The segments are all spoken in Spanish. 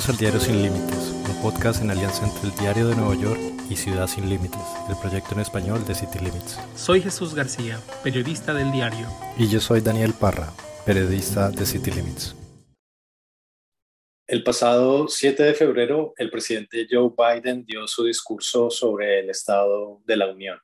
Bienvenidos al Diario Sin Límites, un podcast en alianza entre el Diario de Nueva York y Ciudad Sin Límites, el proyecto en español de City Limits. Soy Jesús García, periodista del diario. Y yo soy Daniel Parra, periodista de City Limits. El pasado 7 de febrero, el presidente Joe Biden dio su discurso sobre el Estado de la Unión.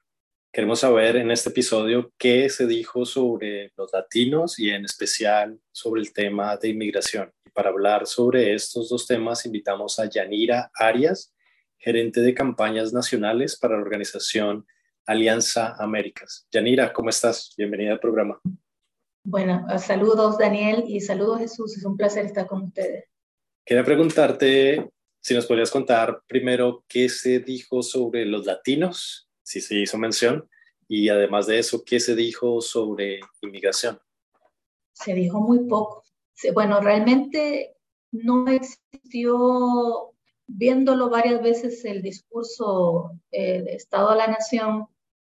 Queremos saber en este episodio qué se dijo sobre los latinos y en especial sobre el tema de inmigración. Para hablar sobre estos dos temas invitamos a Yanira Arias, gerente de campañas nacionales para la organización Alianza Américas. Yanira, ¿cómo estás? Bienvenida al programa. Bueno, saludos Daniel y saludos Jesús. Es un placer estar con ustedes. Quería preguntarte si nos podrías contar primero qué se dijo sobre los latinos si se hizo mención. Y además de eso, ¿qué se dijo sobre inmigración? Se dijo muy poco. Bueno, realmente no existió, viéndolo varias veces el discurso eh, de Estado a la Nación,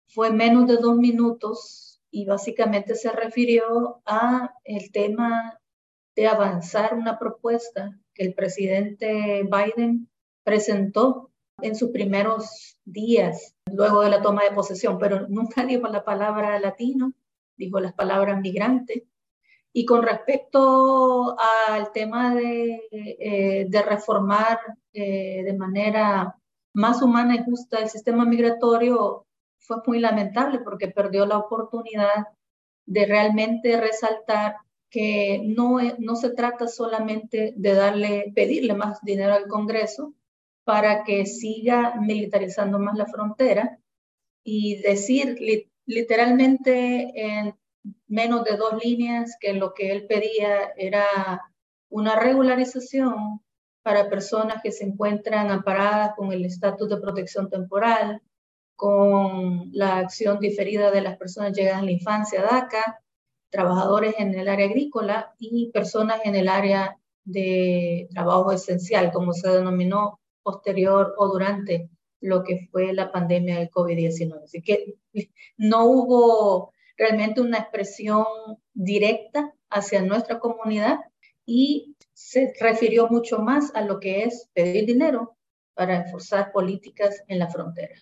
fue menos de dos minutos y básicamente se refirió a el tema de avanzar una propuesta que el presidente Biden presentó en sus primeros días luego de la toma de posesión, pero nunca dijo la palabra latino, dijo las palabras migrante. Y con respecto al tema de, eh, de reformar eh, de manera más humana y justa el sistema migratorio, fue muy lamentable porque perdió la oportunidad de realmente resaltar que no, no se trata solamente de darle, pedirle más dinero al Congreso, para que siga militarizando más la frontera y decir literalmente en menos de dos líneas que lo que él pedía era una regularización para personas que se encuentran amparadas con el estatus de protección temporal, con la acción diferida de las personas llegadas a la infancia, DACA, trabajadores en el área agrícola y personas en el área de trabajo esencial, como se denominó posterior o durante lo que fue la pandemia del COVID-19. Así que no hubo realmente una expresión directa hacia nuestra comunidad y se refirió mucho más a lo que es pedir dinero para enforzar políticas en la frontera.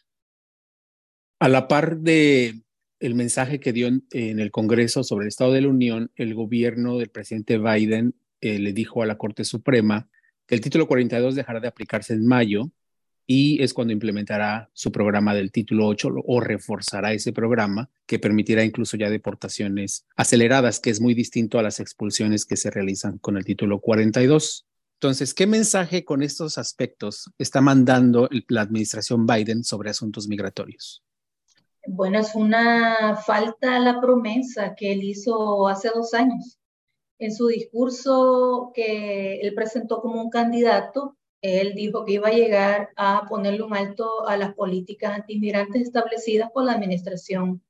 A la par de el mensaje que dio en, el Congreso sobre el Estado de la Unión, el gobierno del presidente Biden eh, le dijo a la Corte Suprema que el título 42 dejará de aplicarse en mayo y es cuando implementará su programa del título 8 o reforzará ese programa que permitirá incluso ya deportaciones aceleradas, que es muy distinto a las expulsiones que se realizan con el título 42. Entonces, ¿qué mensaje con estos aspectos está mandando la administración Biden sobre asuntos migratorios? Bueno, es una falta a la promesa que él hizo hace dos años en su discurso que él presentó como un candidato, él dijo que iba a llegar a ponerle un alto a las políticas antimigrantes establecidas por la administración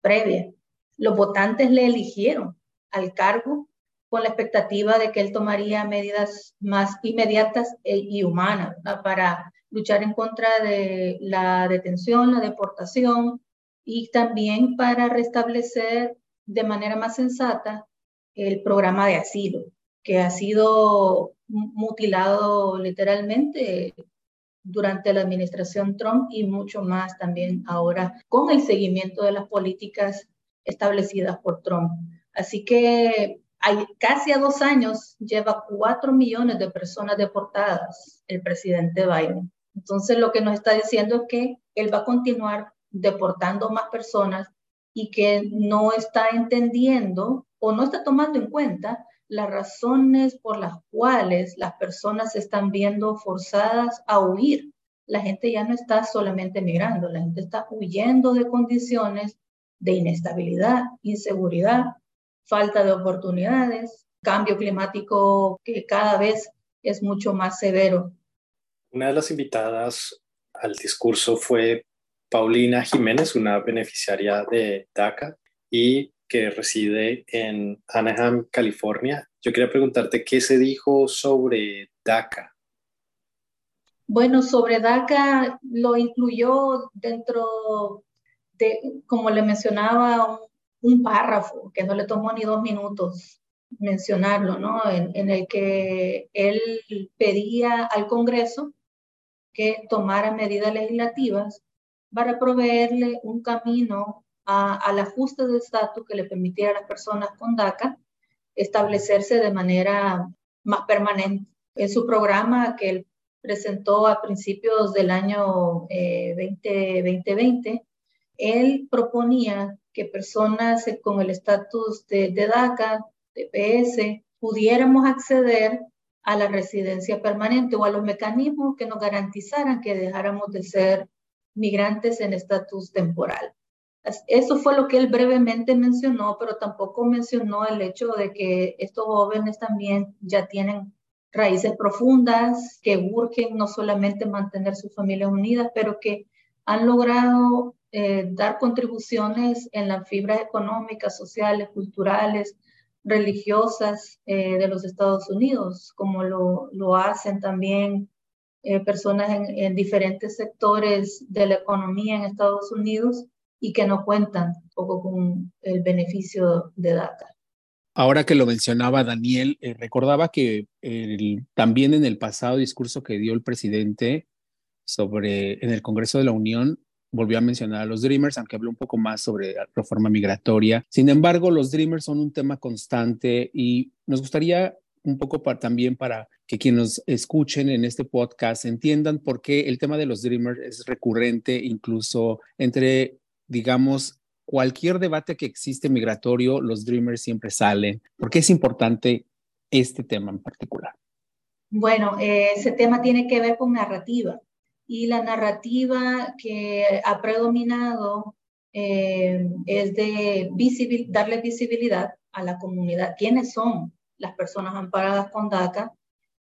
previa. Los votantes le eligieron al cargo con la expectativa de que él tomaría medidas más inmediatas e, y humanas para luchar en contra de la detención, la deportación y también para restablecer de manera más sensata el programa de asilo, que ha sido mutilado literalmente durante la administración Trump y mucho más también ahora con el seguimiento de las políticas establecidas por Trump. Así que hay, casi a dos años lleva cuatro millones de personas deportadas el presidente Biden. Entonces lo que nos está diciendo es que él va a continuar deportando más personas y que no está entendiendo o no está tomando en cuenta las razones por las cuales las personas se están viendo forzadas a huir. La gente ya no está solamente migrando, la gente está huyendo de condiciones de inestabilidad, inseguridad, falta de oportunidades, cambio climático que cada vez es mucho más severo. Una de las invitadas al discurso fue Paulina Jiménez, una beneficiaria de DACA y que reside en Anaheim, California. Yo quería preguntarte qué se dijo sobre DACA. Bueno, sobre DACA lo incluyó dentro de, como le mencionaba, un, párrafo que no le tomó ni dos minutos mencionarlo, ¿no? En, en, el que él pedía al Congreso que tomara medidas legislativas para proveerle un camino al ajuste de estatus que le permitiera a las personas con DACA establecerse de manera más permanente. En su programa que él presentó a principios del año 2020, eh, él proponía que personas con el estatus de, de DACA, de pudiéramos acceder a la residencia permanente o a los mecanismos que nos garantizaran que dejáramos de ser migrantes en estatus temporal. Eso fue lo que él brevemente mencionó, pero tampoco mencionó el hecho de que estos jóvenes también ya tienen raíces profundas, que urgen no solamente mantener sus familias unidas, pero que han logrado eh, dar contribuciones en las fibras económicas, sociales, culturales, religiosas eh, de los Estados Unidos, como lo, lo hacen también eh, personas en, en, diferentes sectores de la economía en Estados Unidos y que no cuentan poco con el beneficio de DACA. Ahora que lo mencionaba Daniel, eh, recordaba que también en el pasado discurso que dio el presidente sobre en el Congreso de la Unión volvió a mencionar a los Dreamers, aunque habló un poco más sobre la reforma migratoria. Sin embargo, los Dreamers son un tema constante y nos gustaría un poco también para que quienes nos escuchen en este podcast entiendan por qué el tema de los Dreamers es recurrente incluso entre, digamos, cualquier debate que existe migratorio, los Dreamers siempre salen. ¿Por qué es importante este tema en particular? Bueno, eh, ese tema tiene que ver con narrativa y la narrativa que ha predominado eh, es de darle visibilidad a la comunidad. ¿Quiénes son las personas amparadas con DACA?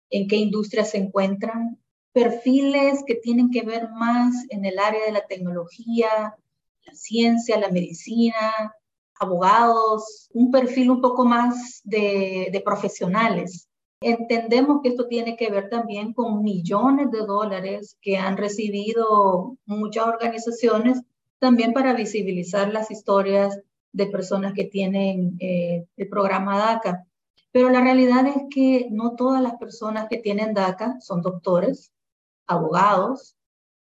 ¿En qué industria se encuentran? Perfiles que tienen que ver más en el área de la tecnología, la ciencia, la medicina, abogados, un perfil un poco más de, de profesionales. Entendemos que esto tiene que ver también con millones de dólares que han recibido muchas organizaciones también para visibilizar las historias de personas que tienen eh, el programa DACA. Pero la realidad es que no todas las personas que tienen DACA son doctores, abogados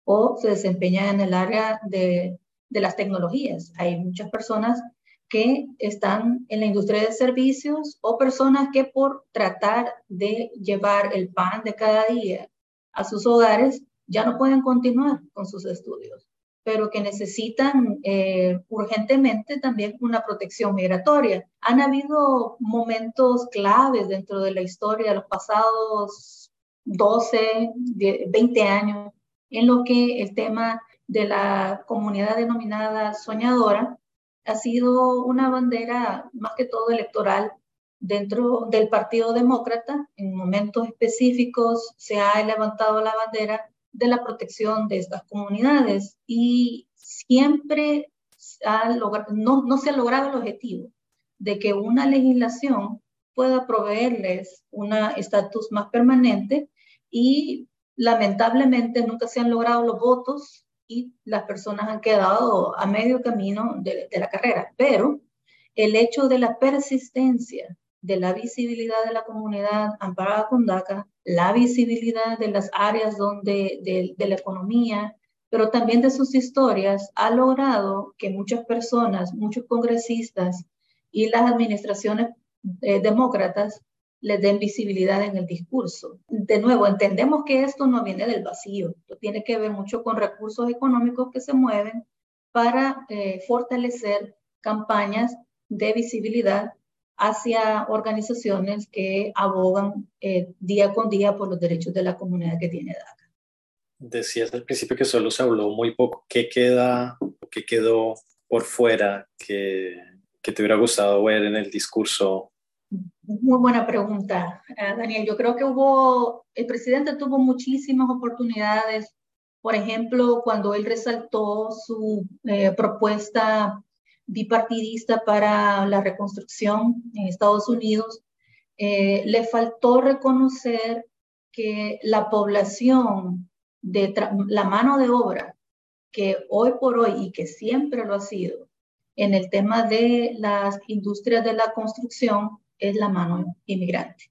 o se desempeñan en el área de de las tecnologías. Hay muchas personas que están en la industria de servicios o personas que por tratar de llevar el pan de cada día a sus hogares ya no pueden continuar con sus estudios, pero que necesitan eh, urgentemente también una protección migratoria. Han habido momentos claves dentro de la historia los pasados 12, 20 años en lo que el tema de la comunidad denominada soñadora ha sido una bandera más que todo electoral dentro del Partido Demócrata. En momentos específicos se ha levantado la bandera de la protección de estas comunidades y siempre no, no se ha logrado el objetivo de que una legislación pueda proveerles un estatus más permanente y lamentablemente nunca se han logrado los votos y las personas han quedado a medio camino de, la carrera. Pero el hecho de la persistencia de la visibilidad de la comunidad amparada con DACA, la visibilidad de las áreas donde, de, la economía, pero también de sus historias, ha logrado que muchas personas, muchos congresistas y las administraciones eh, demócratas les den visibilidad en el discurso. De nuevo, entendemos que esto no viene del vacío, tiene que ver mucho con recursos económicos que se mueven para eh, fortalecer campañas de visibilidad hacia organizaciones que abogan eh, día con día por los derechos de la comunidad que tiene DACA. Decías al principio que solo se habló muy poco. ¿Qué queda, qué quedó por fuera que, que te hubiera gustado ver en el discurso muy buena pregunta, eh, Daniel. Yo creo que hubo, el presidente tuvo muchísimas oportunidades, por ejemplo, cuando él resaltó su eh, propuesta bipartidista para la reconstrucción en Estados Unidos, eh, le faltó reconocer que la población de la mano de obra que hoy por hoy y que siempre lo ha sido en el tema de las industrias de la construcción es la mano inmigrante.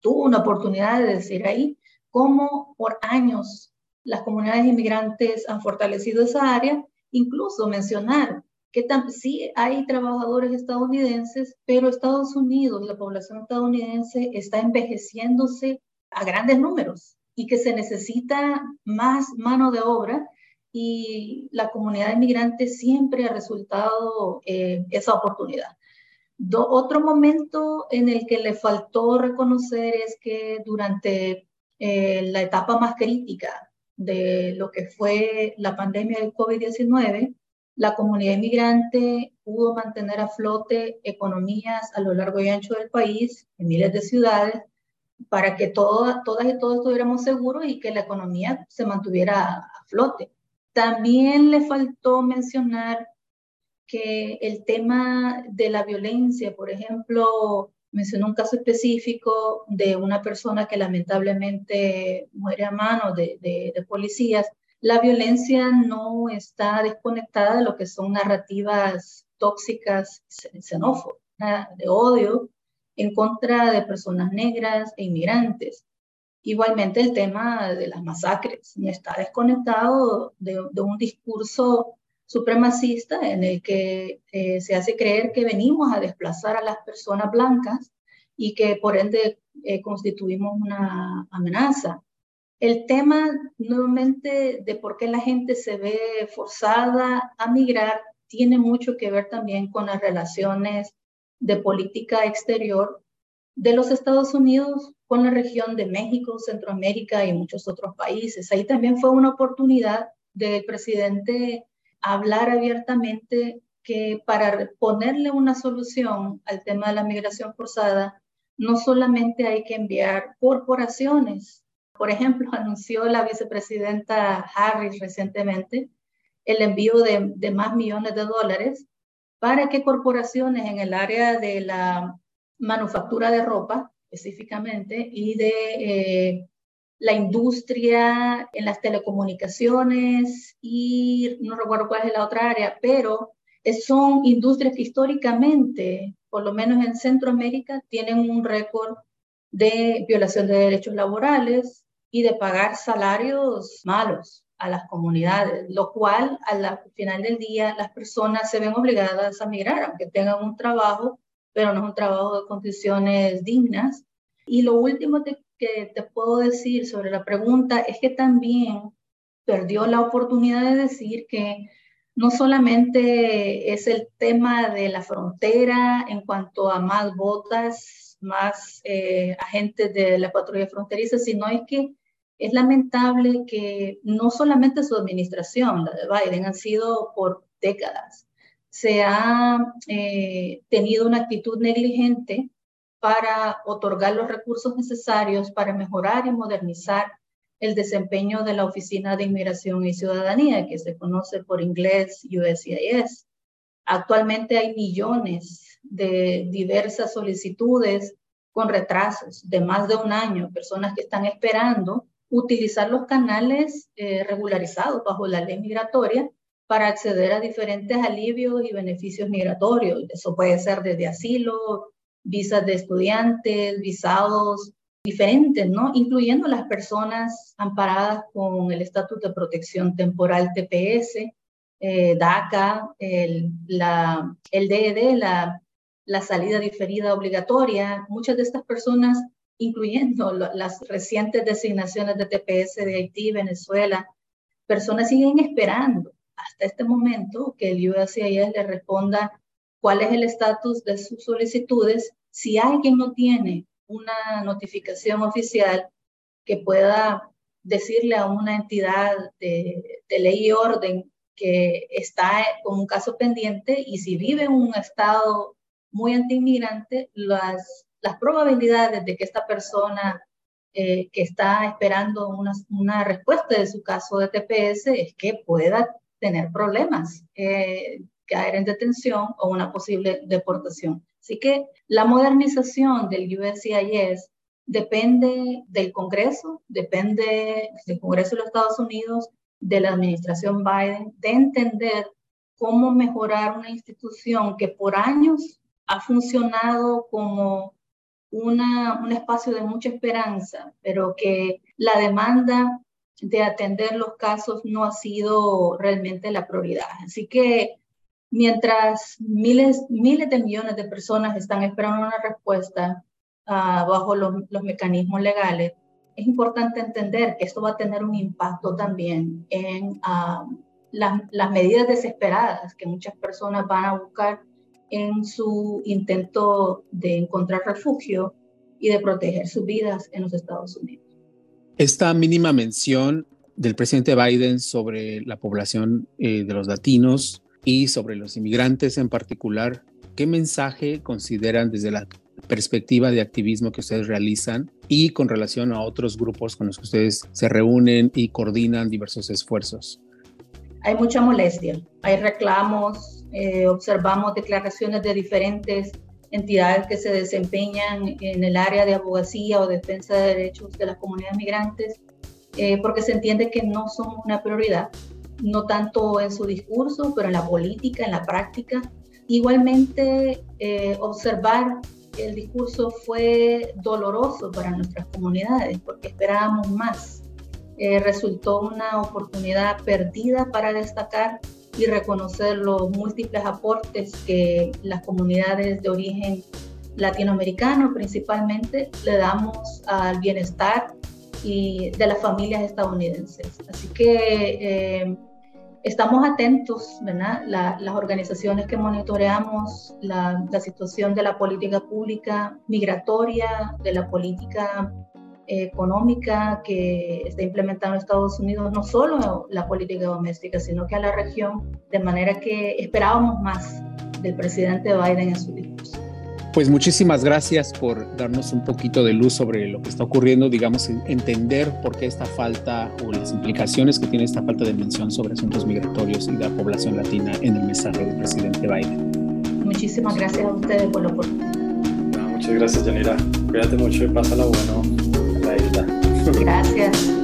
Tuvo una oportunidad de decir ahí cómo por años las comunidades inmigrantes han fortalecido esa área, incluso mencionar que sí hay trabajadores estadounidenses, pero Estados Unidos, la población estadounidense está envejeciéndose a grandes números y que se necesita más mano de obra y la comunidad inmigrante siempre ha resultado eh, esa oportunidad. Otro momento en el que le faltó reconocer es que durante eh, la etapa más crítica de lo que fue la pandemia del COVID-19, la comunidad inmigrante pudo mantener a flote economías a lo largo y ancho del país, en miles de ciudades, para que todas y todos estuviéramos seguros y que la economía se mantuviera a flote. También le faltó mencionar que el tema de la violencia, por ejemplo, mencionó un caso específico de una persona que lamentablemente muere a manos de, de, policías. La violencia no está desconectada de lo que son narrativas tóxicas, xenófobas, de odio en contra de personas negras e inmigrantes. Igualmente el tema de las masacres no está desconectado de, un discurso supremacista en el que eh, se hace creer que venimos a desplazar a las personas blancas y que por ende eh, constituimos una amenaza. El tema nuevamente de por qué la gente se ve forzada a migrar tiene mucho que ver también con las relaciones de política exterior de los Estados Unidos con la región de México, Centroamérica y muchos otros países. Ahí también fue una oportunidad del presidente hablar abiertamente que para ponerle una solución al tema de la migración forzada, no solamente hay que enviar corporaciones. Por ejemplo, anunció la vicepresidenta Harris recientemente el envío de, de más millones de dólares para que corporaciones en el área de la manufactura de ropa específicamente y de eh, la industria en las telecomunicaciones y no recuerdo cuál es la otra área, pero son industrias que históricamente, por lo menos en Centroamérica, tienen un récord de violación de derechos laborales y de pagar salarios malos a las comunidades, lo cual al final del día las personas se ven obligadas a migrar, aunque tengan un trabajo, pero no es un trabajo de condiciones dignas. Y lo último que te puedo decir sobre la pregunta es que también perdió la oportunidad de decir que no solamente es el tema de la frontera en cuanto a más botas, más eh, agentes de la patrulla fronteriza, sino es que es lamentable que no solamente su administración, la de Biden, han sido por décadas, se ha eh, tenido una actitud negligente para otorgar los recursos necesarios para mejorar y modernizar el desempeño de la Oficina de Inmigración y Ciudadanía, que se conoce por inglés USCIS. Actualmente hay millones de diversas solicitudes con retrasos de más de un año, personas que están esperando utilizar los canales eh, regularizados bajo la ley migratoria para acceder a diferentes alivios y beneficios migratorios. Eso puede ser desde asilo, visas de estudiantes, visados diferentes, ¿no? Incluyendo las personas amparadas con el estatus de protección temporal TPS, eh, DACA, el, la, DED, la, la salida diferida obligatoria. Muchas de estas personas incluyendo las recientes designaciones de TPS de Haití, Venezuela, personas siguen esperando hasta este momento que el USCIS le responda cuál es el estatus de sus solicitudes. Si alguien no tiene una notificación oficial que pueda decirle a una entidad de, de ley y orden que está con un caso pendiente y si vive en un estado muy anti-inmigrante, las las probabilidades de que esta persona eh, que está esperando una, una, respuesta de su caso de TPS es que pueda tener problemas, eh, caer en detención o una posible deportación. Así que la modernización del USCIS depende del Congreso, depende del Congreso de los Estados Unidos, de la administración Biden, de entender cómo mejorar una institución que por años ha funcionado como una, un espacio de mucha esperanza, pero que la demanda de atender los casos no ha sido realmente la prioridad. Así que mientras miles, miles de millones de personas están esperando una respuesta uh, bajo los, los, mecanismos legales, es importante entender que esto va a tener un impacto también en uh, las, las medidas desesperadas que muchas personas van a buscar en su intento de encontrar refugio y de proteger sus vidas en los Estados Unidos. Esta mínima mención del presidente Biden sobre la población eh, de los latinos y sobre los inmigrantes en particular, ¿qué mensaje consideran desde la perspectiva de activismo que ustedes realizan y con relación a otros grupos con los que ustedes se reúnen y coordinan diversos esfuerzos? Hay mucha molestia, hay reclamos, eh, observamos declaraciones de diferentes entidades que se desempeñan en el área de abogacía o defensa de derechos de las comunidades migrantes, eh, porque se entiende que no son una prioridad, no tanto en su discurso, pero en la política, en la práctica. Igualmente, eh, observar el discurso fue doloroso para nuestras comunidades, porque esperábamos más. Eh, resultó una oportunidad perdida para destacar y reconocer los múltiples aportes que las comunidades de origen latinoamericano principalmente le damos al bienestar y de las familias estadounidenses. Así que eh, estamos atentos, ¿verdad? las organizaciones que monitoreamos la, la situación de la política pública migratoria, de la política económica que está implementando Estados Unidos, no solo la política doméstica, sino que a la región, de manera que esperábamos más del presidente Biden en su discurso. Pues muchísimas gracias por darnos un poquito de luz sobre lo que está ocurriendo, digamos, entender por qué esta falta o las implicaciones que tiene esta falta de mención sobre asuntos migratorios y la población latina en el mensaje del presidente Biden. Muchísimas gracias a ustedes por la oportunidad. muchas gracias, Yanira. Cuídate mucho y pásala bueno. Gracias.